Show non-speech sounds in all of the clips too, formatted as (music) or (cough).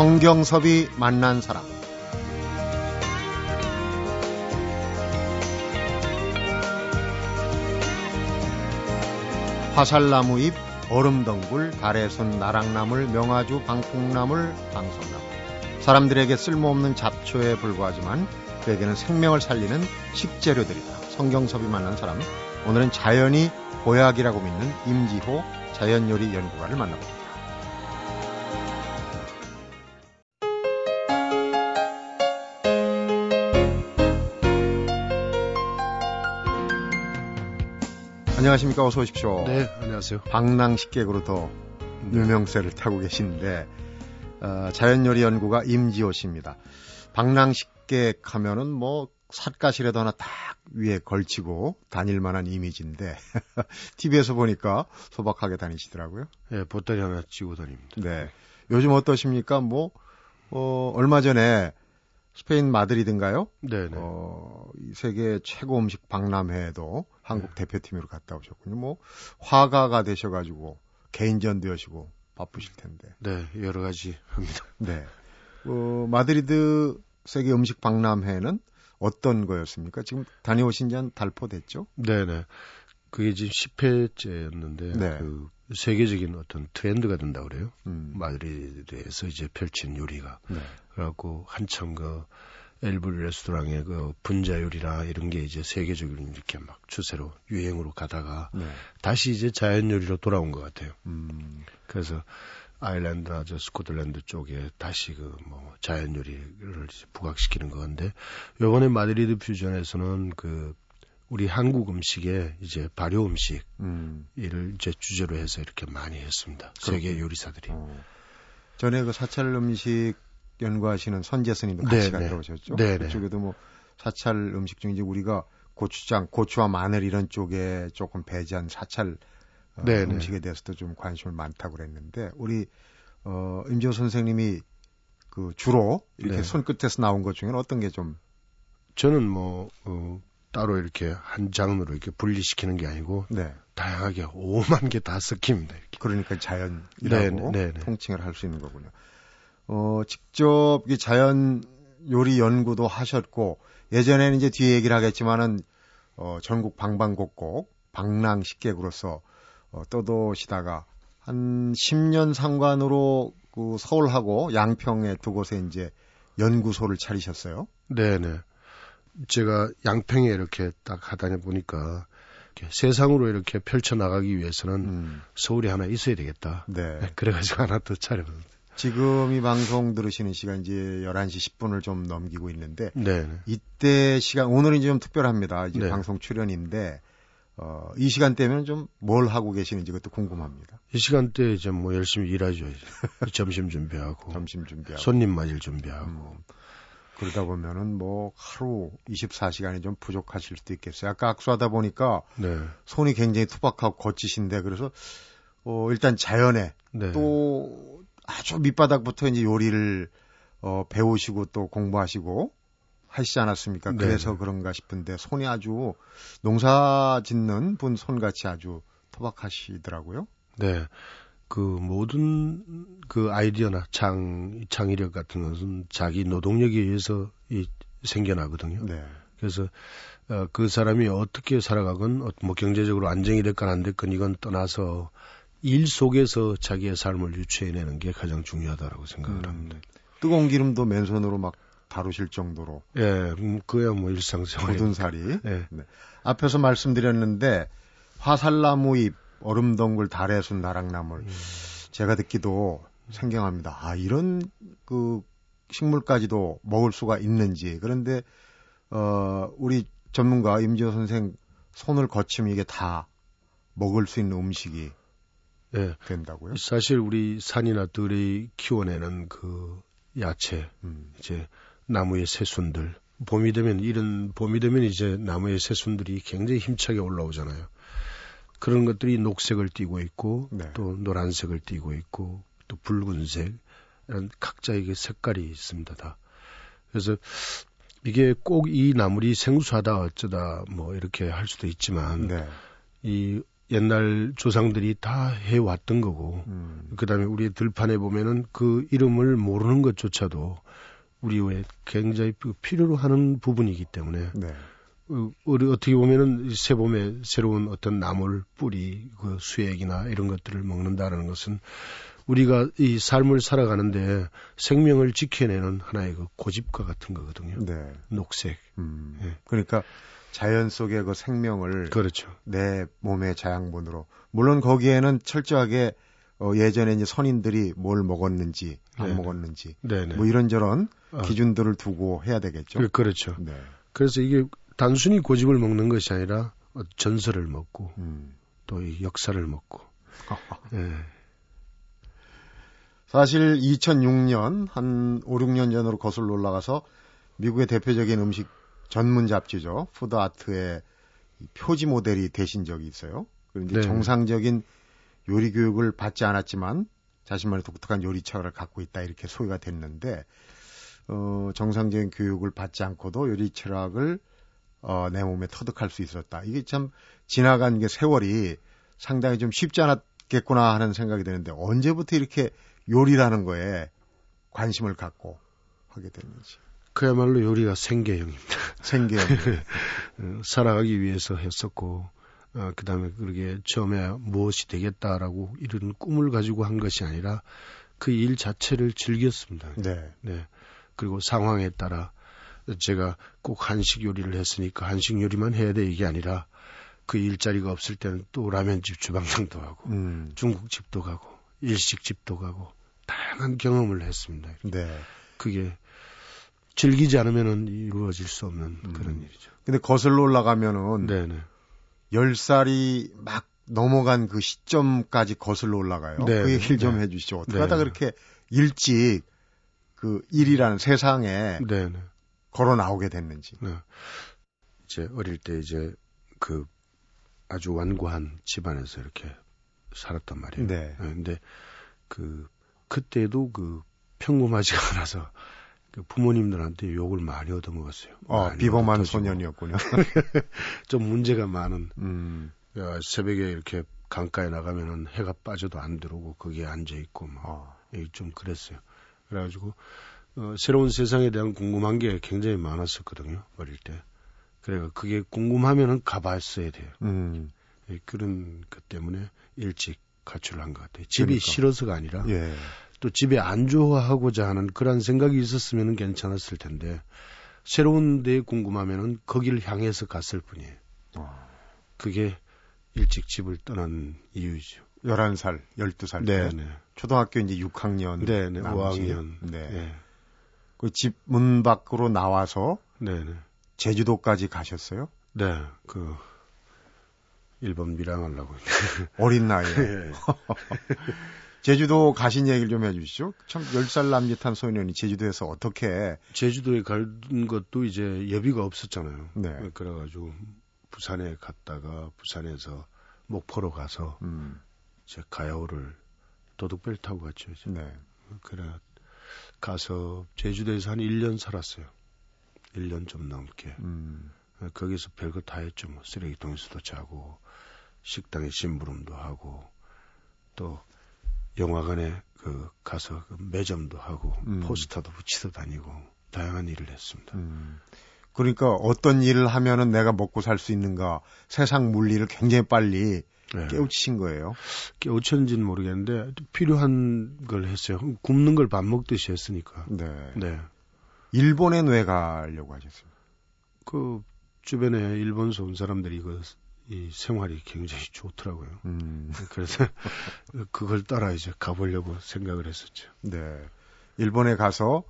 성경섭이 만난 사람 화살나무 잎, 얼음덩굴, 달에선 나락나물, 명아주, 방풍나물, 방석나물 사람들에게 쓸모없는 잡초에 불과하지만 그에게는 생명을 살리는 식재료들이다. 성경섭이 만난 사람 오늘은 자연이 보약이라고 믿는 임지호 자연요리 연구가를 만나봅니다. 안녕하십니까. 어서 오십시오. 네, 안녕하세요. 방랑식객으로 더 유명세를 타고 계신데 어, 자연요리 연구가 임지호 씨입니다. 방랑식객 하면은 뭐 삿가실에도 하나 딱 위에 걸치고 다닐 만한 이미지인데 (laughs) TV에서 보니까 소박하게 다니시더라고요. 네, 보따리 하나 쥐고 다닙니다. 네. 요즘 어떠십니까? 뭐 어, 얼마 전에 스페인 마드리드인가요? 네, 네. 어, 세계 최고 음식 박람회에도 한국 네. 대표팀으로 갔다 오셨군요. 뭐 화가가 되셔가지고 개인전도 여시고 바쁘실 텐데. 네, 여러 가지 합니다. (laughs) 네. 어, 마드리드 세계 음식 박람회는 어떤 거였습니까? 지금 다녀오신 지 한 달포 됐죠? 네네. 그게 지금 10회째였는데, 네. 그 세계적인 어떤 트렌드가 된다 그래요. 음. 마드리드에서 이제 펼친 요리가. 네. 그래갖고 한참 그 엘브 레스토랑의 그 분자 요리라 이런 게 이제 세계적으로 이렇게 막 추세로 유행으로 가다가 네. 다시 이제 자연 요리로 돌아온 것 같아요. 음. 그래서 아일랜드나 저 스코틀랜드 쪽에 다시 그 뭐 자연 요리를 부각시키는 건데 요번에 마드리드 퓨전에서는 그 우리 한국 음식에 이제 발효 음식 음. 이를 이제 주제로 해서 이렇게 많이 했습니다. 세계 요리사들이. 어. 전에 그 사찰 음식 연구하시는 선재 스님도 같이 가 들어오셨죠. 네 그쪽에도 뭐 사찰 음식 중에 이제 우리가 고추장, 고추와 마늘 이런 쪽에 조금 배제한 사찰 어, 음식에 대해서도 좀 관심을 많다고 그랬는데 우리 어 임지호 선생님이 그 주로 이렇게 네. 손끝에서 나온 것 중에는 어떤 게 좀 저는 뭐 어, 따로 이렇게 한 장르로 이렇게 분리시키는 게 아니고 네. 다양하게 오만 개 다 섞입니다. 이렇게. 그러니까 자연이라고 네, 네, 네. 통칭을 할 수 있는 거군요. 어, 직접 이 자연 요리 연구도 하셨고 예전에는 이제 뒤에 얘기를 하겠지만은 어, 전국 방방곡곡 방랑 식객으로서 어, 떠도시다가 한 10년 상관으로 그 서울하고 양평에 두 곳에 이제 연구소를 차리셨어요. 네네. 제가 양평에 이렇게 딱 하다니 보니까 이렇게 세상으로 이렇게 펼쳐 나가기 위해서는 음. 서울에 하나 있어야 되겠다. 네. (laughs) 그래가지고 하나 더 차려봤습니다. 지금 이 방송 들으시는 시간 이제 11시 10분을 좀 넘기고 있는데 네. 이때 시간 오늘은 이제 좀 특별합니다. 이제 네. 방송 출연인데 어, 이 시간대면 좀 뭘 하고 계시는지 그것도 궁금합니다. 이 시간대 이제 뭐 열심히 일하죠. (laughs) 점심 준비하고. 점심 준비하고. 손님 맞을 준비하고. 음. 그러다 보면은 뭐 하루 24시간이 좀 부족하실 수도 있겠어요. 아까 악수하다 보니까 네. 손이 굉장히 투박하고 거치신데 그래서 어 일단 자연에 네. 또 아주 밑바닥부터 이제 요리를 어 배우시고 또 공부하시고 하시지 않았습니까? 네. 그래서 그런가 싶은데 손이 아주 농사 짓는 분 손같이 아주 토박하시더라고요. 네. 그 모든 그 아이디어나 창, 창의력 같은 것은 자기 노동력에 의해서 이 생겨나거든요. 네. 그래서 어, 그 사람이 어떻게 살아가건 어, 뭐 경제적으로 안정이 됐건 안 됐건 이건 떠나서 일 속에서 자기의 삶을 유추해내는 게 가장 중요하다라고 생각을 음, 합니다. 뜨거운 기름도 맨손으로 막 다루실 정도로. 예, 음, 그야 뭐 일상생활. 모든 살이. 예. 네. 앞에서 말씀드렸는데 화살나무 잎, 얼음덩굴, 달의순, 나락나물. 음. 제가 듣기도 생경합니다. 아 이런 그 식물까지도 먹을 수가 있는지. 그런데 어 우리 전문가 임지호 선생 손을 거치면 이게 다 먹을 수 있는 음식이 네. 된다고요? 사실 우리 산이나 들이 키워내는 그 야채, 음. 이제 나무의 새순들. 봄이 되면 이런 봄이 되면 이제 나무의 새순들이 굉장히 힘차게 올라오잖아요. 그런 것들이 녹색을 띠고 있고 네. 또 노란색을 띠고 있고 또 붉은색 이런 각자의 그 색깔이 있습니다 다. 그래서 이게 꼭 이 나물이 생수하다 어쩌다 뭐 이렇게 할 수도 있지만 네. 이 옛날 조상들이 다 해왔던 거고, 음. 그 다음에 우리 들판에 보면은 그 이름을 모르는 것조차도 우리의 굉장히 그 필요로 하는 부분이기 때문에, 네. 어, 우리 어떻게 보면은 새봄에 새로운 어떤 나물, 뿌리, 그 수액이나 이런 것들을 먹는다라는 것은 우리가 이 삶을 살아가는데 생명을 지켜내는 하나의 그 고집과 같은 거거든요. 네. 녹색. 음. 네. 그러니까 자연 속의 그 생명을 그렇죠. 내 몸의 자양분으로 물론 거기에는 철저하게 어, 예전에 이제 선인들이 뭘 먹었는지 안 네네. 먹었는지 네네. 뭐 이런저런 아. 기준들을 두고 해야 되겠죠. 그, 그렇죠. 네. 그래서 이게 단순히 고집을 먹는 것이 아니라 전설을 먹고 음. 또이 역사를 먹고. 네. (laughs) 사실 2006년 한 5, 6년 전으로 거슬러 올라가서 미국의 대표적인 음식 전문 잡지죠. 푸드 아트의 표지 모델이 되신 적이 있어요. 그런데 네. 정상적인 요리 교육을 받지 않았지만 자신만의 독특한 요리 철학을 갖고 있다 이렇게 소개가 됐는데 어, 정상적인 교육을 받지 않고도 요리 철학을 어, 내 몸에 터득할 수 있었다. 이게 참 지나간 게 세월이 상당히 좀 쉽지 않았겠구나 하는 생각이 드는데 언제부터 이렇게 요리라는 거에 관심을 갖고 하게 됐는지. 그야말로 요리가 생계형입니다. (laughs) 생계형. (laughs) 어, 살아가기 위해서 했었고, 어, 그 다음에 그렇게 처음에 무엇이 되겠다라고 이런 꿈을 가지고 한 것이 아니라 그 일 자체를 즐겼습니다. 네. 네. 그리고 상황에 따라 제가 꼭 한식 요리를 했으니까 한식 요리만 해야 돼 이게 아니라 그 일자리가 없을 때는 또 라면집 주방장도 하고 음. 중국집도 가고 일식집도 가고 다양한 경험을 했습니다. 네. 그게 즐기지 않으면은 이루어질 수 없는 음. 그런 일이죠. 근데 거슬러 올라가면은 네네. 10살이 막 넘어간 그 시점까지 거슬러 올라가요. 네. 그 얘기를 좀 네. 해주시죠. 어떻게 네. 하다 그렇게 일찍 그 일이라는 세상에 네. 걸어 나오게 됐는지. 네. 이제 어릴 때 이제 그 아주 완고한 집안에서 이렇게 살았단 말이에요. 네. 네 근데 그 그때도 그 평범하지가 (laughs) 않아서 그 부모님들한테 욕을 많이 얻어먹었어요. 아, 비범한 소년이었군요. (laughs) 좀 문제가 많은. 음. 야, 새벽에 이렇게 강가에 나가면은 해가 빠져도 안 들어오고 거기에 앉아 있고 막 아. 예, 좀 그랬어요. 그래가지고 어, 새로운 세상에 대한 궁금한 게 굉장히 많았었거든요 어릴 때. 그래가 그게 궁금하면은 가봤어야 돼요. 음. 예, 그런 것 때문에 일찍 가출을 한 것 같아요. 집이 그러니까. 싫어서가 아니라 예. 또 집에 안 좋아하고자 하는 그런 생각이 있었으면 괜찮았을 텐데 새로운 데 궁금하면은 거기를 향해서 갔을 뿐이에요. 와. 그게 일찍 집을 떠난 이유죠. 11살, 12살 때. 네네. 초등학교 이제 6학년. 네 네. 5학년. 네. 네. 그 집 문 밖으로 나와서. 네 네. 제주도까지 가셨어요? 네. 그, 1번 밀항하려고. 어린 나이에. 네. (laughs) 제주도 가신 얘기를 좀 해주시죠. 참 10살 남짓한 소년이 제주도에서 어떻게. 제주도에 간 것도 이제 예비가 없었잖아요. 네. 그래가지고 부산에 갔다가 부산에서 목포로 가서 음. 이제 가야오를 도둑벨 타고 갔죠. 이제. 네. 그래 가서 제주도에서 한 1년 살았어요. 1년 좀 넘게. 음. 거기서 별거 다 했죠. 뭐 쓰레기통에서도 자고 식당에 심부름도 하고 또 영화관에 그 가서 그 매점도 하고 음. 포스터도 붙이러 다니고 다양한 일을 했습니다. 음. 그러니까 어떤 일을 하면은 내가 먹고 살 수 있는가 세상 물리를 굉장히 빨리 네. 깨우치신 거예요. 깨우쳤는지는 모르겠는데 필요한 걸 했어요. 굽는 걸 밥 먹듯이 했으니까. 네. 네. 일본에 왜 가려고 하셨어요? 그 주변에 일본서 온 사람들이 그 이 생활이 굉장히 좋더라고요. 음. (laughs) 그래서 그걸 따라 이제 가보려고 생각을 했었죠. 네. 일본에 가서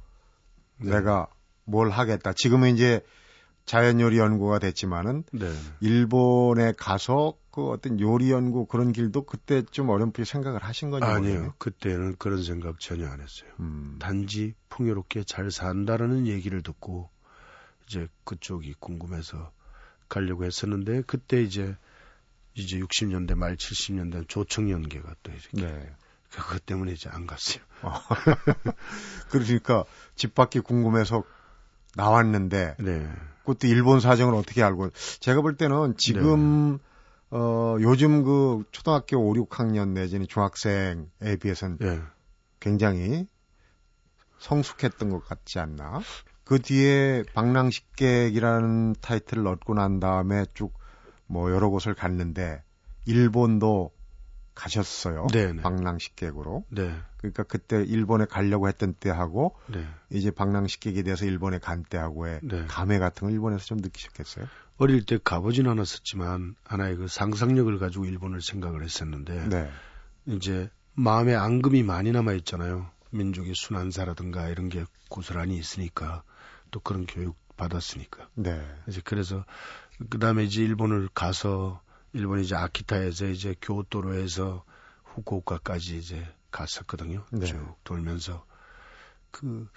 네. 내가 뭘 하겠다. 지금은 이제 자연 요리 연구가 됐지만은 네. 일본에 가서 그 어떤 요리 연구 그런 길도 그때 좀 어렴풋이 생각을 하신 건지 아니요. 모르겠네. 그때는 그런 생각 전혀 안 했어요. 음. 단지 풍요롭게 잘 산다라는 얘기를 듣고 이제 그쪽이 궁금해서 가려고 했었는데 그때 이제 이제 60년대 말 70년대 조청연계가 또 이렇게 네. 그것 때문에 이제 안 갔어요. (laughs) 아. 그러니까 집 밖이 궁금해서 나왔는데 네. 그것도 일본 사정을 어떻게 알고 제가 볼 때는 지금 네. 어, 요즘 그 초등학교 5, 6학년 내지는 중학생에 비해서는 예. 굉장히 성숙했던 것 같지 않나? 그 뒤에 방랑식객이라는 타이틀을 얻고 난 다음에 쭉 뭐 여러 곳을 갔는데 일본도 가셨어요. 네네. 방랑식객으로. 네. 그러니까 그때 일본에 가려고 했던 때하고 네. 이제 방랑식객이 돼서 일본에 간 때하고의 네. 감회 같은 걸 일본에서 좀 느끼셨겠어요? 어릴 때 가보진 않았었지만 하나의 그 상상력을 가지고 일본을 생각을 했었는데 네. 이제 마음에 앙금이 많이 남아 있잖아요. 민족의 순환사라든가 이런 게 고스란히 있으니까 또 그런 교육 받았으니까. 네. 이제 그래서 그다음에 이제 일본을 가서 일본 이제 아키타에서 이제 교토로 해서 후쿠오카까지 이제 갔었거든요. 네. 쭉 돌면서 그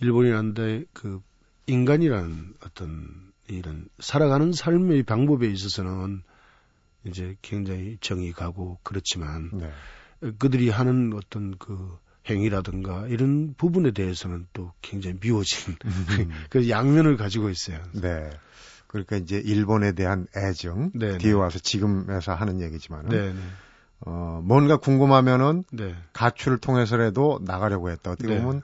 일본이란데 그 인간이라는 어떤 이런 살아가는 삶의 방법에 있어서는 이제 굉장히 정이 가고 그렇지만 네. 그들이 하는 어떤 그 행위라든가 이런 부분에 대해서는 또 굉장히 미워진 (laughs) 그 양면을 가지고 있어요. 네. 그러니까 이제 일본에 대한 애정 네네. 뒤에 와서 지금에서 하는 얘기지만은 네네. 어 뭔가 궁금하면은 네. 가출을 통해서라도 나가려고 했다. 어떻게 네. 보면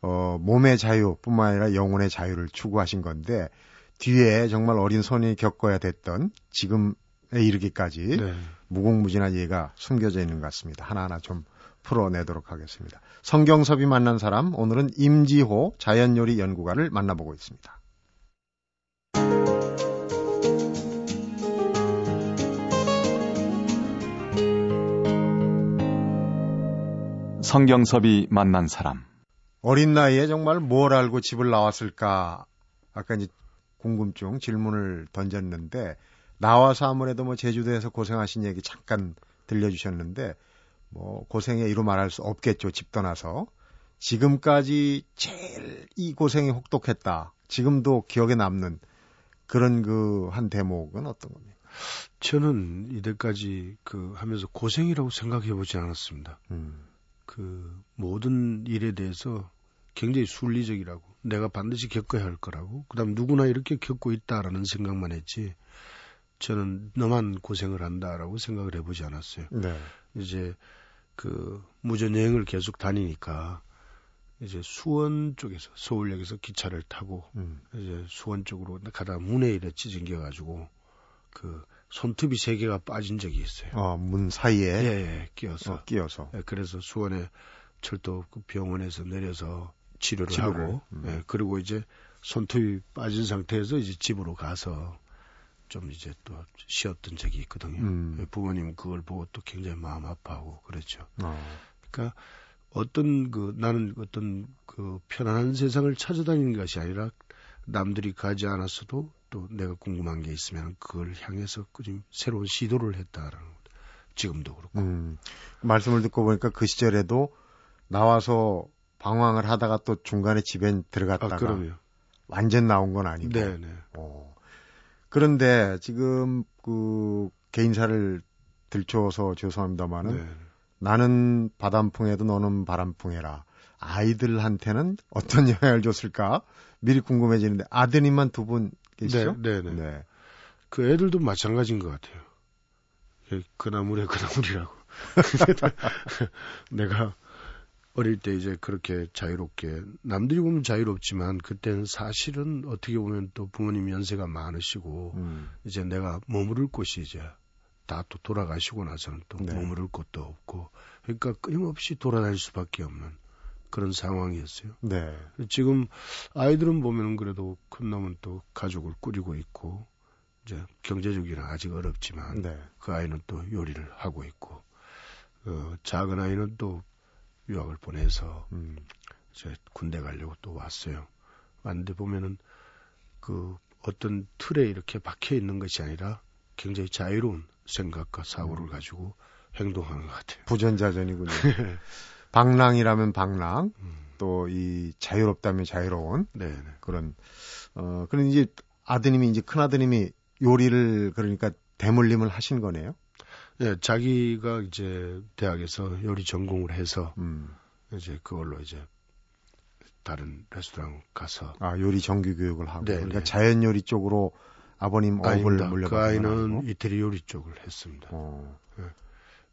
어 몸의 자유뿐만 아니라 영혼의 자유를 추구하신 건데 뒤에 정말 어린 손이 겪어야 됐던 지금에 이르기까지 네. 무궁무진한 예가 숨겨져 있는 것 같습니다. 하나하나 좀 풀어내도록 하겠습니다. 성경섭이 만난 사람 오늘은 임지호 자연요리 연구가를 만나보고 있습니다. 성경섭이 만난 사람. 어린 나이에 정말 뭘 알고 집을 나왔을까? 아까 이제 궁금증 질문을 던졌는데 나와서 아무래도 뭐 제주도에서 고생하신 얘기 잠깐 들려주셨는데 뭐 고생에 이루 말할 수 없겠죠. 집 떠나서 지금까지 제일 이 고생이 혹독했다. 지금도 기억에 남는 그런 그 한 대목은 어떤 겁니까? 저는 이때까지 그 하면서 고생이라고 생각해 보지 않았습니다. 음. 그 모든 일에 대해서 굉장히 순리적이라고 내가 반드시 겪어야 할 거라고 그다음 누구나 이렇게 겪고 있다라는 생각만 했지 저는 너만 고생을 한다라고 생각을 해보지 않았어요. 네. 이제 그 무전 여행을 계속 다니니까 이제 수원 쪽에서 서울역에서 기차를 타고 음. 이제 수원 쪽으로 가다 문에 이래 찢어겨 가지고 그 손톱이 세 개가 빠진 적이 있어요. 아, 문 사이에 예, 예 끼어서 어, 끼어서. 예, 그래서 수원에 철도 그 병원에서 내려서 치료를, 치료를. 하고 음. 예, 그리고 이제 손톱이 빠진 상태에서 이제 집으로 가서 좀 이제 또 쉬었던 적이 있거든요. 음. 예, 부모님 그걸 보고 또 굉장히 마음 아파하고 그랬죠. 어. 그러니까 어떤 그 나는 어떤 그 편안한 세상을 찾아다니는 것이 아니라 남들이 가지 않았어도 또 내가 궁금한 게 있으면 그걸 향해서 좀 새로운 시도를 했다라는 것. 지금도 그렇고. 음, 말씀을 듣고 보니까 그 시절에도 나와서 방황을 하다가 또 중간에 집에 들어갔다가 아, 완전 나온 건 아니고. 네네. 어. 그런데 지금 그 개인사를 들춰서 죄송합니다만은 네. 나는 바람풍에도 너는 바람풍해라. 아이들한테는 어떤 (laughs) 영향을 줬을까 미리 궁금해지는데 아드님만 두 분 계시죠? 네, 네, 네, 네. 그 애들도 마찬가지인 것 같아요. 그 나물에 그 나물이라고. 내가 어릴 때 이제 그렇게 자유롭게 남들이 보면 자유롭지만 그때는 사실은 어떻게 보면 또 부모님 연세가 많으시고 음. 이제 내가 머무를 곳이 이제 다 또 돌아가시고 나서는 또 네. 머무를 곳도 없고 그러니까 끊임없이 돌아다닐 수밖에 없는 그런 상황이었어요. 네. 지금 아이들은 보면 그래도 큰 놈은 또 가족을 꾸리고 있고 이제 경제적이라 아직 어렵지만 네. 그 아이는 또 요리를 하고 있고 어, 작은 아이는 또 유학을 보내서 음, 이제 군대 가려고 또 왔어요. 왔는데 보면은 그 어떤 틀에 이렇게 박혀 있는 것이 아니라 굉장히 자유로운 생각과 사고를 음. 가지고 행동하는 것 같아요. 부전자전이군요. (laughs) 방랑이라면 방랑, 음. 또이 자유롭다면 자유로운 네네. 그런 어 그런 이제 아드님이 이제 큰 아드님이 요리를 그러니까 대물림을 하신 거네요. 네, 자기가 이제 대학에서 요리 전공을 해서 음. 이제 그걸로 이제 다른 레스토랑 가서 아 요리 정규 교육을 하고 네, 그러니까 네. 자연 요리 쪽으로 아버님 업을 물려받은 그 아이는 이태리 요리 쪽을 했습니다. 어. 네.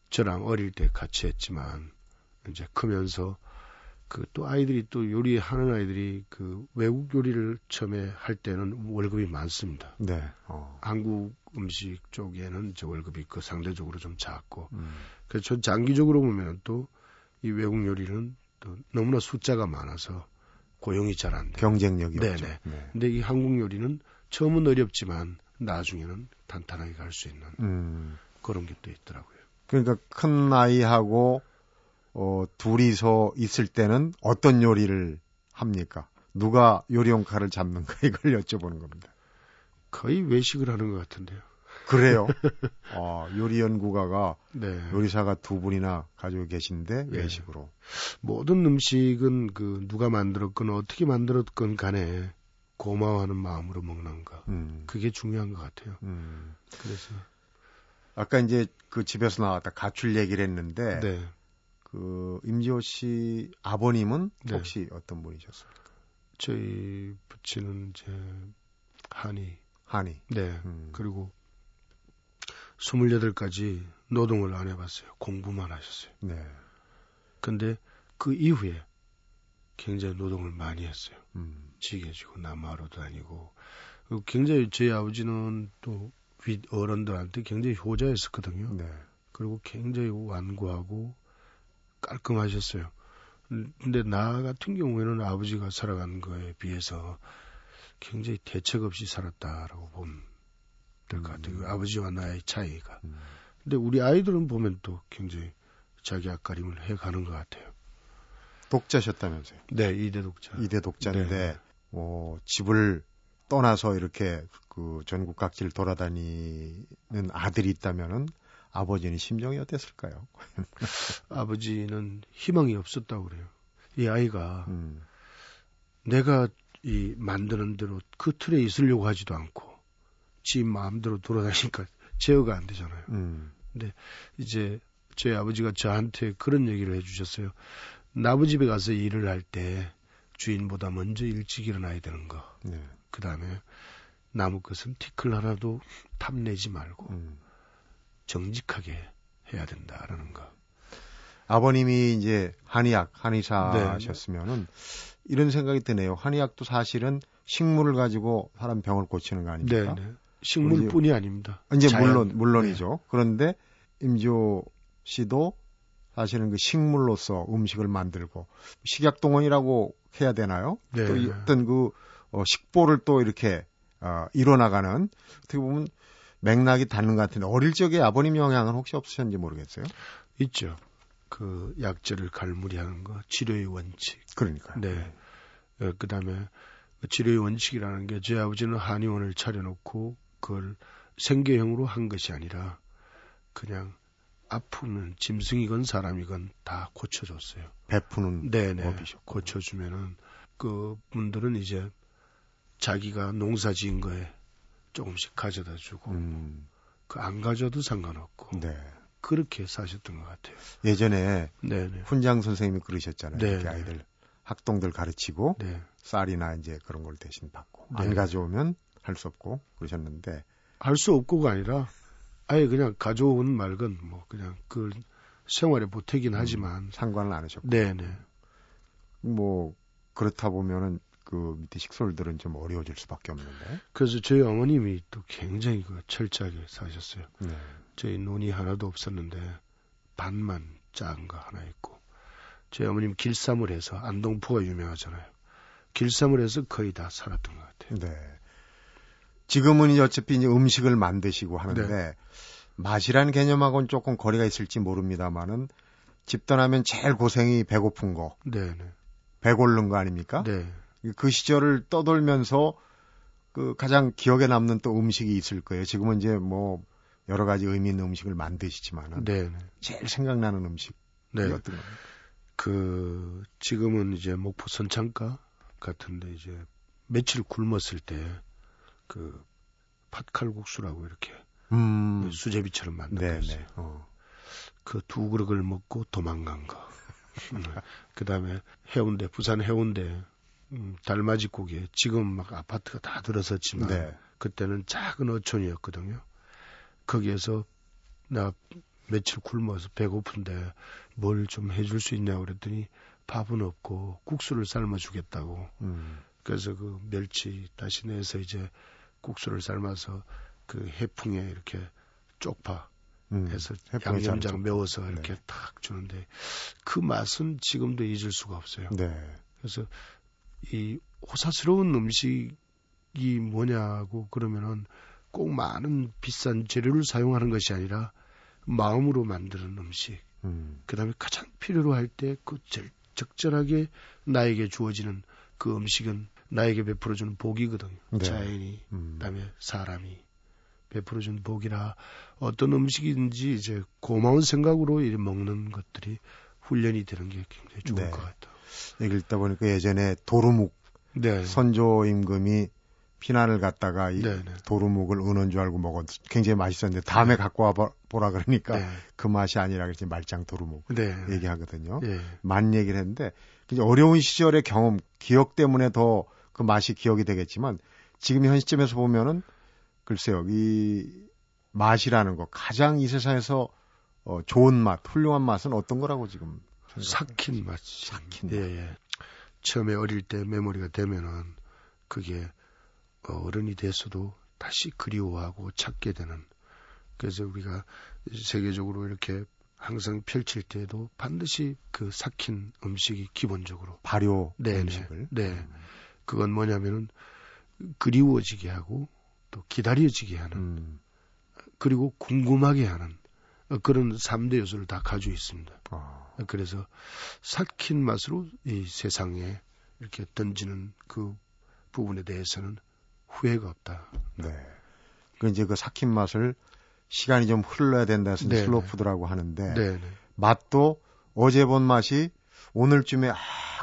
저랑 어릴 때 같이 했지만 이제 크면서 그 또 아이들이 또 요리하는 아이들이 그 외국 요리를 처음에 할 때는 월급이 많습니다. 네. 어. 한국 음식 쪽에는 저 월급이 그 상대적으로 좀 작고 음. 그래서 전 장기적으로 보면 또 이 외국 요리는 또 너무나 숫자가 많아서 고용이 잘 안 돼요. 경쟁력이 네네. 없죠. 네. 근데 이 한국 요리는 처음은 어렵지만 나중에는 탄탄하게 갈 수 있는 음. 그런 게 또 있더라고요. 그러니까 큰 아이하고 어, 둘이서 있을 때는 어떤 요리를 합니까? 누가 요리용 칼을 잡는가 (laughs) 이걸 여쭤보는 겁니다. 거의 외식을 하는 것 같은데요. 그래요? (laughs) 어, 요리 연구가가 네. 요리사가 두 분이나 가지고 계신데 네. 외식으로. 모든 음식은 그 누가 만들었건 어떻게 만들었건 간에 고마워하는 마음으로 먹는 거. 음. 그게 중요한 것 같아요. 음. 그래서 아까 이제 그 집에서 나왔다 가출 얘기를 했는데 네. 그 임지호 씨 아버님은 네. 혹시 어떤 분이셨습니까? 저희 부친은 이제 한이 한이 네 음. 그리고 28까지 노동을 안 해봤어요 공부만 하셨어요 네 근데 그 이후에 굉장히 노동을 많이 했어요 음. 지게 지고 남하로 다니고 굉장히 저희 아버지는 또 윗 어른들한테 굉장히 효자였었거든요. 네. 그리고 굉장히 완고하고 깔끔하셨어요. 근데 나 같은 경우에는 아버지가 살아간 거에 비해서 굉장히 대책 없이 살았다라고 보면 될 것 같아요. 음. 아버지와 나의 차이가. 음. 근데 우리 아이들은 보면 또 굉장히 자기 앞가림을 해 가는 것 같아요. 독자셨다면서요? 네, 이대 독자. 이대 독자인데, 네. 뭐, 집을 떠나서 이렇게 그 전국 각지를 돌아다니는 아들이 있다면은 아버지는 심정이 어땠을까요? (laughs) 아버지는 희망이 없었다고 그래요. 이 아이가 음. 내가 이 만드는 대로 그 틀에 있으려고 하지도 않고 지 마음대로 돌아다니니까 제어가 안 되잖아요. 음. 근데 이제 저희 아버지가 저한테 그런 얘기를 해주셨어요. 나부 집에 가서 일을 할 때 주인보다 먼저 일찍 일어나야 되는 거. 네. 그 다음에 나무 것은 티클 하나도 탐내지 말고 음. 정직하게 해야 된다라는 거. 아버님이 이제 한의학 한의사셨으면은 네. 이런 생각이 드네요. 한의학도 사실은 식물을 가지고 사람 병을 고치는 거 아닙니까? 네, 네. 식물뿐이 아닙니다. 이제 자연. 물론 물론이죠. 네. 그런데 임조 씨도 사실은 그 식물로서 음식을 만들고 식약 동원이라고 해야 되나요? 네. 또 어떤 그 어, 식보를 또 이렇게 어, 이뤄나가는 어떻게 보면 맥락이 닿는 것 같은데 어릴 적에 아버님 영향은 혹시 없으셨는지 모르겠어요. 있죠. 그 약재를 갈무리하는 거, 치료의 원칙. 그러니까. 네. 네. 어, 그다음에 그 치료의 원칙이라는 게 제 아버지는 한의원을 차려놓고 그걸 생계형으로 한 것이 아니라 그냥 아프면 짐승이건 사람이건 다 고쳐줬어요. 베푸는 네네. 법이죠. 고쳐주면은 그 분들은 이제 자기가 농사 지은 거에 조금씩 가져다 주고 음. 그안 가져도 상관없고 네. 그렇게 사셨던 것 같아요. 예전에 네네. 훈장 선생님이 그러셨잖아요. 네 아이들 학동들 가르치고 네. 쌀이나 이제 그런 걸 대신 받고 네. 안 가져오면 할 수 없고 그러셨는데 할 수 없고가 아니라 아예 그냥 가져오는 말건 뭐 그냥 그 생활에 보태긴 음, 하지만 상관을 안 하셨고 네네 뭐 그렇다 보면은 그 밑에 식솔들은 좀 어려워질 수밖에 없는데. 그래서 저희 어머님이 또 굉장히 그 철저하게 사셨어요. 네. 저희 눈이 하나도 없었는데 반만 작은 거 하나 있고 저희 어머님 길쌈을 해서 안동포가 유명하잖아요. 길쌈을 해서 거의 다 살았던 것 같아요. 네. 지금은 이제 어차피 이제 음식을 만드시고 하는데 네. 맛이라는 개념하고는 조금 거리가 있을지 모릅니다만은 집 떠나면 제일 고생이 배고픈 거. 네, 네. 배 고른 거 아닙니까? 네. 그 시절을 떠돌면서 그 가장 기억에 남는 또 음식이 있을 거예요. 지금은 이제 뭐 여러 가지 의미 있는 음식을 만드시지만은 네. 제일 생각나는 음식 네. 어떤? 그 지금은 이제 목포 선창가 같은데 이제 며칠 굶었을 때 그 팥칼국수라고 이렇게 음. 수제비처럼 만들었어요. 어. 그 두 그릇을 먹고 도망간 거. (laughs) 그 다음에 해운대, 부산 해운대 음, 달맞이 고개 지금 막 아파트가 다 들어섰지만 네. 그때는 작은 어촌이었거든요. 거기에서 나 며칠 굶어서 배고픈데 뭘 좀 해줄 수 있냐고 그랬더니 밥은 없고 국수를 삶아 주겠다고. 음. 그래서 그 멸치 다시 내서 이제 국수를 삶아서 그 해풍에 이렇게 쪽파 음, 해서 양념장 메워서 네. 이렇게 탁 주는데 그 맛은 지금도 잊을 수가 없어요. 네. 그래서 이 호사스러운 음식이 뭐냐고 그러면은 꼭 많은 비싼 재료를 사용하는 것이 아니라 마음으로 만드는 음식. 음. 그다음에 가장 필요로 할 때 그 적절하게 나에게 주어지는 그 음식은 나에게 베풀어주는 복이거든요. 네. 자연이, 음. 그다음에 사람이 베풀어준 복이라 어떤 음식인지 이제 고마운 생각으로 이 먹는 것들이 훈련이 되는 게 굉장히 좋을 네. 것 같아요. 얘기 읽다 보니까 예전에 도루묵 네. 선조 임금이 피난을 갔다가 이 네네. 네. 도루묵을 은은 줄 알고 먹었 굉장히 맛있었는데 다음에 네. 갖고 와 보라 그러니까 네. 그 맛이 아니라 그랬지 말짱 도루묵 네. 얘기하거든요. 네. 만 얘기를 했는데 어려운 시절의 경험, 기억 때문에 더 그 맛이 기억이 되겠지만 지금 현 시점에서 보면은 글쎄요 이 맛이라는 거 가장 이 세상에서 어, 좋은 맛, 훌륭한 맛은 어떤 거라고 지금 삭힌 맛. 삭힌. 예, 예. 처음에 어릴 때 메모리가 되면은 그게 어, 어른이 돼서도 다시 그리워하고 찾게 되는 그래서 우리가 세계적으로 이렇게 항상 펼칠 때에도 반드시 그 삭힌 음식이 기본적으로 발효 네네, 음식을 네 음. 그건 뭐냐면은 그리워지게 하고 또 기다려지게 하는 음. 그리고 궁금하게 하는 그런 3대 요소를 다 가지고 있습니다. 아. 그래서 삭힌 맛으로 이 세상에 이렇게 던지는 그 부분에 대해서는 후회가 없다. 네. 그 이제 그 삭힌 맛을 시간이 좀 흘러야 된다 해서 네 슬로푸드라고 하는데 네네. 맛도 어제 본 맛이 오늘쯤에 아,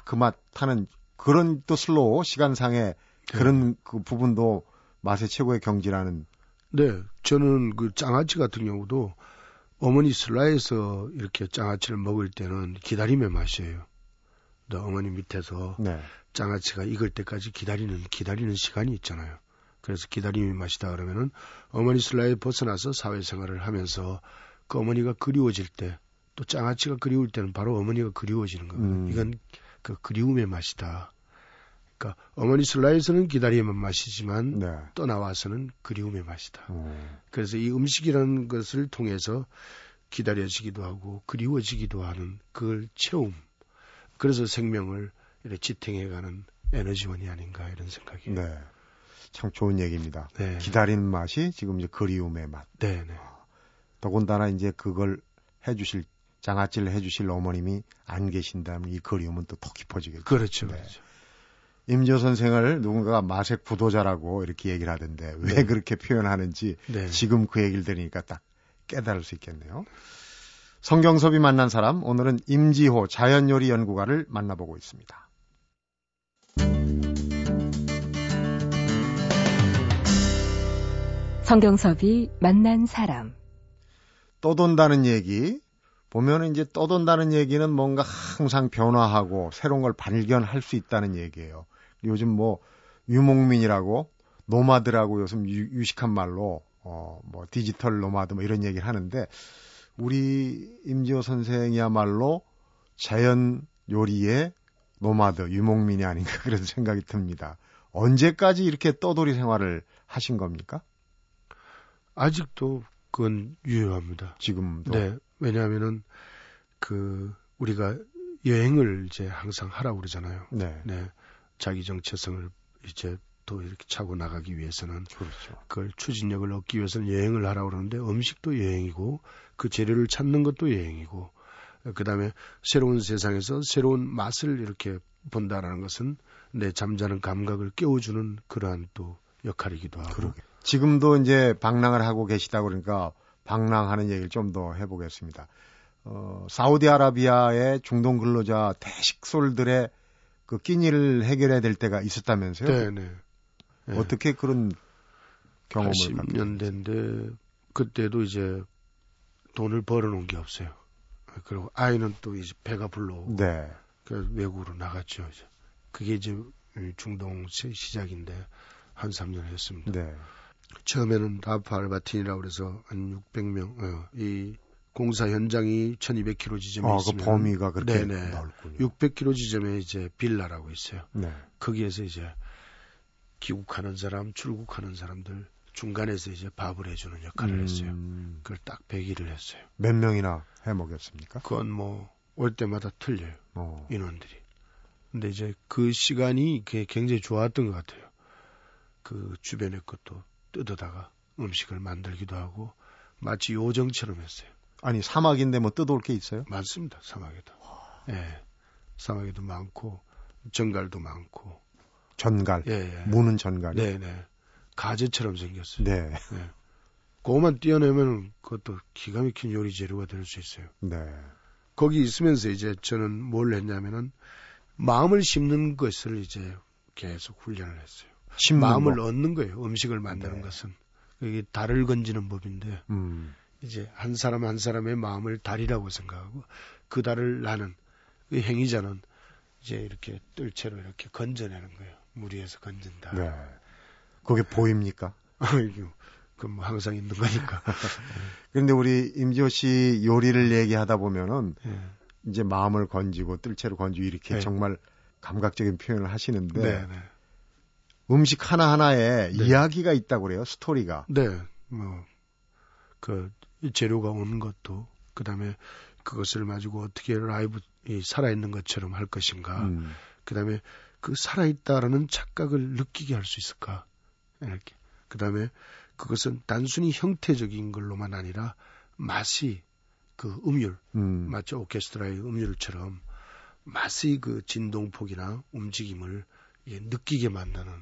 그 맛 타는 그런 또 slow 시간상의 네. 그런 그 부분도 맛의 최고의 경지라는 네. 저는 그 장아찌 같은 경우도 어머니 슬하에서 이렇게 장아찌를 먹을 때는 기다림의 맛이에요. 또 어머니 밑에서 네. 장아찌가 익을 때까지 기다리는 기다리는 시간이 있잖아요. 그래서 기다림의 맛이다 그러면은 어머니 슬하에 벗어나서 사회생활을 하면서 그 어머니가 그리워질 때 또 장아찌가 그리울 때는 바로 어머니가 그리워지는 거예요. 음. 이건 그 그리움의 맛이다. 그러니까 어머니 슬라에서는 기다림의 맛이지만 네. 떠나와서는 그리움의 맛이다. 음. 그래서 이 음식이라는 것을 통해서 기다려지기도 하고 그리워지기도 하는 그걸 채움. 그래서 생명을 이렇게 지탱해가는 에너지원이 아닌가 이런 생각이. 네. 참 좋은 얘기입니다. 네. 기다리는 맛이 지금 이제 그리움의 맛. 네, 네. 더군다나 이제 그걸 해주실 장아찌를 해주실 어머님이 안 계신다면 이 그리움은 또 더 깊어지겠죠. 그렇죠. 네. 그렇죠. 임지호 선생을 누군가가 마색 부도자라고 이렇게 얘기를 하던데 왜 네. 그렇게 표현하는지 네. 지금 그 얘기를 들으니까 딱 깨달을 수 있겠네요. 성경섭이 만난 사람 오늘은 임지호 자연요리 연구가를 만나보고 있습니다. 성경섭이 만난 사람 떠돈다는 얘기 보면은 이제 떠돈다는 얘기는 뭔가 항상 변화하고 새로운 걸 발견할 수 있다는 얘기예요. 요즘 뭐 유목민이라고 nomad라고 요즘 유, 식한 말로 어 뭐 디지털 nomad 뭐 이런 얘기를 하는데 우리 임지호 선생이야말로 자연 요리의 nomad 유목민이 아닌가 (laughs) 그런 생각이 듭니다. 언제까지 이렇게 떠돌이 생활을 하신 겁니까? 아직도 그건 유효합니다. 지금도. 네. 왜냐하면은 그 우리가 여행을 이제 항상 하라고 그러잖아요. 네. 네. 자기 정체성을 이제 또 이렇게 차고 나가기 위해서는 그렇죠. 그걸 추진력을 얻기 위해서는 여행을 하라고 그러는데 음식도 여행이고 그 재료를 찾는 것도 여행이고 그다음에 새로운 세상에서 새로운 맛을 이렇게 본다라는 것은 내 잠자는 감각을 깨워주는 그러한 또 역할이기도 하고. 그러게. 지금도 이제 방랑을 하고 계시다 그러니까 방랑하는 얘기를 좀 더 해보겠습니다. 어, 사우디아라비아의 중동 근로자 대식솔들의 그 끼니를 해결해야 될 때가 있었다면서요? 네, 네. 네. 어떻게 그런 경험을 80년 대인데 그때도 이제 돈을 벌어놓은 게 없어요. 그리고 아이는 또 이제 배가 불러오고 네. 그 외국으로 나갔죠. 이제. 그게 이제 중동 시작인데 한 3년 했습니다. 네. 처음에는 다파 알바틴이라고 그래서 한 600명, 어, 이 공사 현장이 1200km 지점에 아, 있으면 그 범위가 그렇게 네네, 넓군요. 600km 지점에 이제 빌라라고 있어요. 네. 거기에서 이제 귀국하는 사람, 출국하는 사람들 중간에서 이제 밥을 해주는 역할을 음... 했어요. 그걸 딱 100일을 했어요. 몇 명이나 해 먹였습니까? 그건 뭐 올 때마다 틀려요. 어. 인원들이. 근데 이제 그 시간이 굉장히 좋았던 것 같아요. 그 주변의 것도 뜯어다가 음식을 만들기도 하고 마치 요정처럼 했어요. 아니 사막인데 뭐 뜯어올 게 있어요? 많습니다. 사막에도. 예. 네. 사막에도 많고 전갈도 많고. 전갈. 예, 예. 무는 전갈. 네, 네. 가재처럼 생겼어요. 네. 네. 그거만 띄어내면 그것도 기가 막힌 요리 재료가 될 수 있어요. 네. 거기 있으면서 이제 저는 뭘 했냐면은 마음을 심는 것을 이제 계속 훈련을 했어요. 마음을 거. 얻는 거예요. 음식을 만드는 네. 것은. 이게 달을 건지는 법인데 음. 이제 한 사람 한 사람의 마음을 달이라고 생각하고 그 달을 나는 그 행위자는 이제 이렇게 뜰채로 이렇게 건져내는 거예요. 물 위에서 건진다. 네. 그게 보입니까? (laughs) 그뭐 항상 있는 거니까. (laughs) 그런데 우리 임지호 씨 요리를 얘기하다 보면은 네. 이제 마음을 건지고 뜰채로 건지고 이렇게 네. 정말 감각적인 표현을 하시는데 네, 네. 음식 하나 하나에 네. 이야기가 있다고 그래요 스토리가. 네, 뭐 그 재료가 오는 것도 그 다음에 그것을 가지고 어떻게 라이브 이 살아있는 것처럼 할 것인가. 음. 그다음에 그 살아있다라는 착각을 느끼게 할 수 있을까. 이렇게. 그다음에 그것은 단순히 형태적인 걸로만 아니라 맛이 그 음률, 음. 마치 오케스트라의 음률처럼 맛의 그 진동폭이나 움직임을 예, 느끼게 만드는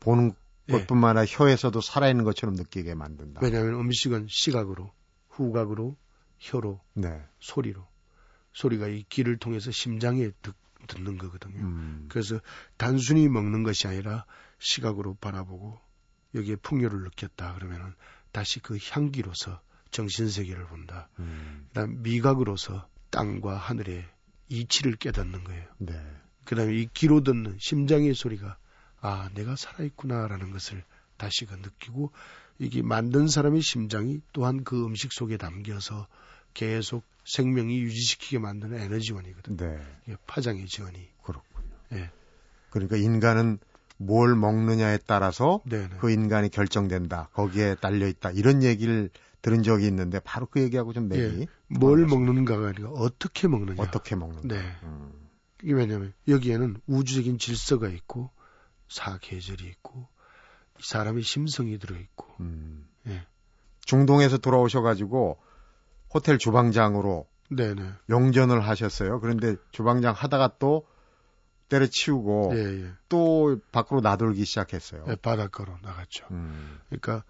보는 예. 것뿐만 아니라 혀에서도 살아있는 것처럼 느끼게 만든다. 왜냐하면 음식은 시각으로, 후각으로, 혀로, 네. 소리로, 소리가 이 귀를 통해서 심장에 듣, 듣는 거거든요. 음. 그래서 단순히 먹는 것이 아니라 시각으로 바라보고 여기에 풍요를 느꼈다 그러면은 다시 그 향기로서 정신 세계를 본다. 음. 그다음 미각으로서 땅과 하늘의 이치를 깨닫는 거예요. 네. 그다음에 이 귀로 듣는 심장의 소리가 아 내가 살아 있구나라는 것을 다시금 느끼고 이게 만든 사람의 심장이 또한 그 음식 속에 담겨서 계속 생명이 유지시키게 만드는 에너지원이거든요. 네. 파장의 지원이. 그렇군요. 예. 그러니까 인간은 뭘 먹느냐에 따라서 네네. 그 인간이 결정된다. 거기에 딸려 있다. 이런 얘기를 들은 적이 있는데 바로 그 얘기하고 좀 맥이 예. 뭘 먹는가가 아니라 어떻게 먹느냐. 어떻게 먹는가. 네. 음. 이게 왜냐면 여기에는 우주적인 질서가 있고 사계절이 있고 사람의 심성이 들어 있고. 음. 예. 중동에서 돌아오셔가지고 호텔 주방장으로 네네. 영전을 하셨어요. 그런데 주방장 하다가 또 때려치우고 예, 예. 또 밖으로 나돌기 시작했어요. 네, 바닷가로 나갔죠. 음. 그러니까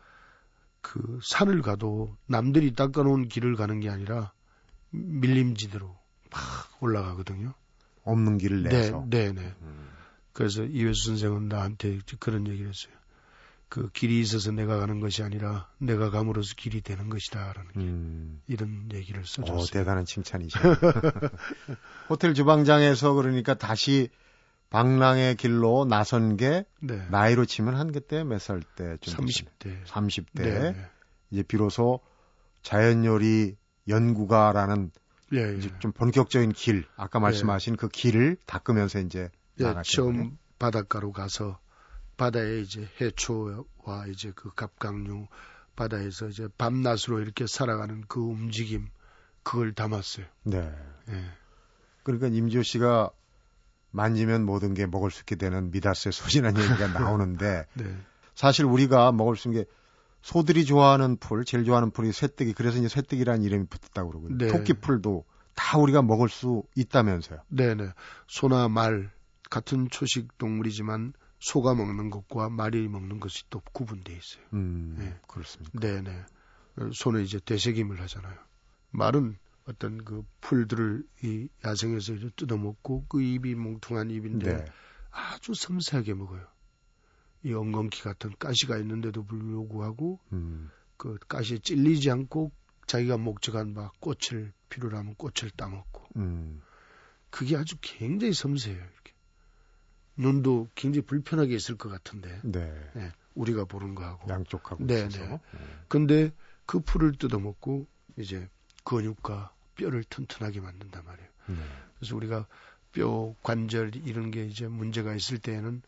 그 산을 가도 남들이 닦아놓은 길을 가는 게 아니라 밀림지대로 막 올라가거든요. 없는 길을 네, 내서. 네, 네, 네. 음. 그래서 이회수 선생은 나한테 그런 얘기를 했어요. 그 길이 있어서 내가 가는 것이 아니라 내가 감으로써 길이 되는 것이다라는 음. 이런 얘기를 써줬어요. 오, 대단한 칭찬이죠. (laughs) 호텔 주방장에서 그러니까 다시 방랑의 길로 나선 게 네. 나이로 치면 한 그때 몇 살 때쯤 30대. 30대. 네. 이제 비로소 자연 요리 연구가라는 예, 이제 예. 좀 본격적인 길, 아까 말씀하신 예. 그 길을 닦으면서 이제 예, 나가신 처음. 바닷가로 가서 바다에 이제 해초와 이제 그 갑각류 바다에서 이제 밤낮으로 이렇게 살아가는 그 움직임 그걸 담았어요. 네. 예. 그러니까 임지호 씨가 만지면 모든 게 먹을 수 있게 되는 미다스의 소이라는 얘기가 나오는데 (laughs) 네. 사실 우리가 먹을 수 있는 게 소들이 좋아하는 풀, 제일 좋아하는 풀이 쇠뜨기. 그래서 이제 쇠뜨기라는 이름이 붙었다고 그러고요. 네. 토끼풀도 다 우리가 먹을 수 있다면서요. 네 네. 소나 말 같은 초식 동물이지만 소가 먹는 것과 말이 먹는 것이 또 구분돼 있어요. 음, 네. 그렇습니다. 네네. 소는 이제 되새김을 하잖아요. 말은 어떤 그 풀들을 이 야생에서 뜯어먹고 그 입이 뭉퉁한 입인데 네. 아주 섬세하게 먹어요. 이 엉겅퀴 같은 가시가 있는데도 불구하고 음. 그 가시에 찔리지 않고 자기가 목적한 바 꽃을 필요로 하면 꽃을 따먹고 음. 그게 아주 굉장히 섬세해요. 이렇게. 눈도 굉장히 불편하게 있을 것 같은데. 네. 네. 우리가 보는 거하고. 양쪽하고. 네, 네. 네. 근데 그 풀을 뜯어먹고 이제 근육과 뼈를 튼튼하게 만든단 말이에요. 네. 그래서 우리가 뼈 관절 이런 게 이제 문제가 있을 때에는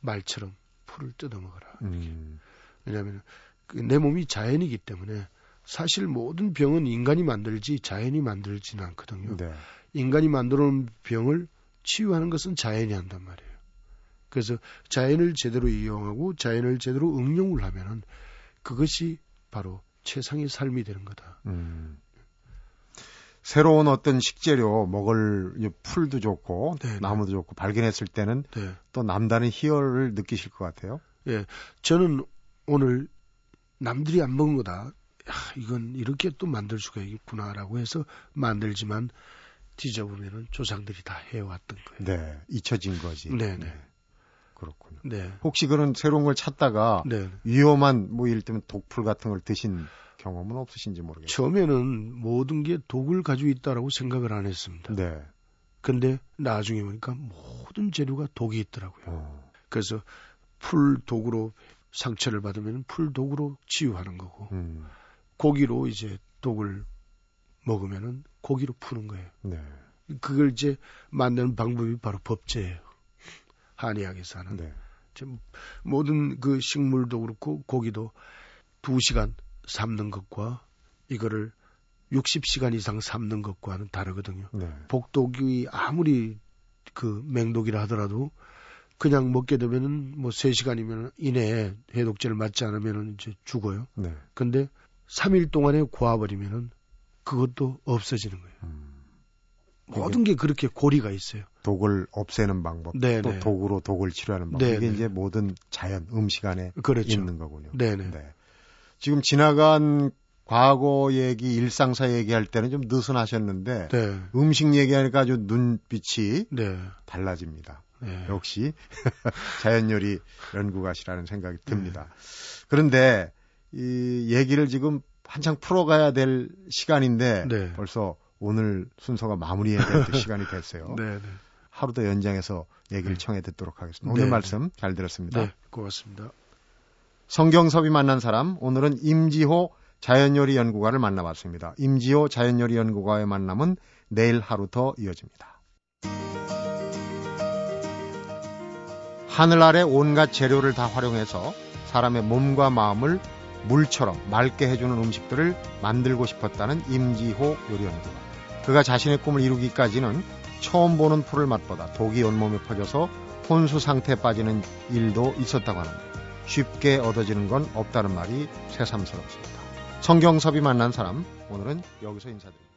말처럼 풀을 뜯어먹어라. 음. 왜냐하면 그내 몸이 자연이기 때문에 사실 모든 병은 인간이 만들지 자연이 만들지는 않거든요. 네. 인간이 만들어 놓은 병을 치유하는 것은 자연이 한단 말이에요. 그래서 자연을 제대로 이용하고 자연을 제대로 응용을 하면은 그것이 바로 최상의 삶이 되는 거다. 음. 새로운 어떤 식재료 먹을 풀도 좋고 네네. 네. 나무도 좋고 발견했을 때는 네. 또 남다른 희열을 느끼실 것 같아요. 예, 저는 오늘 남들이 안 먹은 거다. 야, 이건 이렇게 또 만들 수가 있구나라고 해서 만들지만 뒤져보면은 조상들이 다 해왔던 거예요. 네, 잊혀진 거지. 네네. 네. 네. 그렇군요. 네. 혹시 그런 새로운 걸 찾다가 네. 위험한 뭐 예를 들면 독풀 같은 걸 드신 경험은 없으신지 모르겠어요. 처음에는 모든 게 독을 가지고 있다라고 생각을 안 했습니다. 네. 근데 나중에 보니까 모든 재료가 독이 있더라고요. 어. 그래서 풀 독으로 상처를 받으면 풀 독으로 치유하는 거고 음. 고기로 이제 독을 먹으면은 고기로 푸는 거예요. 네. 그걸 이제 만드는 방법이 바로 법제예요. 한의학에서 하는. 네. 모든 그 식물도 그렇고 고기도 2시간 삶는 것과 이거를 60시간 이상 삶는 것과는 다르거든요. 네. 복독이 아무리 그 맹독이라 하더라도 그냥 먹게 되면은 뭐 3시간이면 이내에 해독제를 맞지 않으면은 이제 죽어요. 네. 근데 3일 동안에 고아버리면은 그것도 없어지는 거예요. 음. 모든 게 그렇게 고리가 있어요. 독을 없애는 방법, 네네. 또 네. 독으로 독을 치료하는 방법. 네네. 이게 네. 이제 모든 자연 음식 안에 그렇죠. 있는 거군요. 네네. 네. 지금 지나간 과거 얘기, 일상사 얘기할 때는 좀 느슨하셨는데 네. 음식 얘기하니까 아주 눈빛이 네. 달라집니다. 네. 역시 (laughs) 자연 요리 연구가시라는 생각이 듭니다. 네. 그런데 이 얘기를 지금 한창 풀어가야 될 시간인데 네. 벌써 오늘 순서가 마무리해야 될 (laughs) 시간이 됐어요. 네, 네. 하루 더 연장해서 얘기를 네. 청해 듣도록 하겠습니다. 오늘 네. 말씀 잘 들었습니다. 네, 고맙습니다. 성경섭이 만난 사람 오늘은 임지호 자연요리 연구가를 만나봤습니다. 임지호 자연요리 연구가의 만남은 내일 하루 더 이어집니다. 하늘 아래 온갖 재료를 다 활용해서 사람의 몸과 마음을 물처럼 맑게 해주는 음식들을 만들고 싶었다는 임지호 요리연구가. 그가 자신의 꿈을 이루기까지는 처음 보는 풀을 맛보다 독이 온몸에 퍼져서 혼수 상태에 빠지는 일도 있었다고 하는데 쉽게 얻어지는 건 없다는 말이 새삼스럽습니다. 성경섭이 만난 사람 오늘은 여기서 인사드립니다.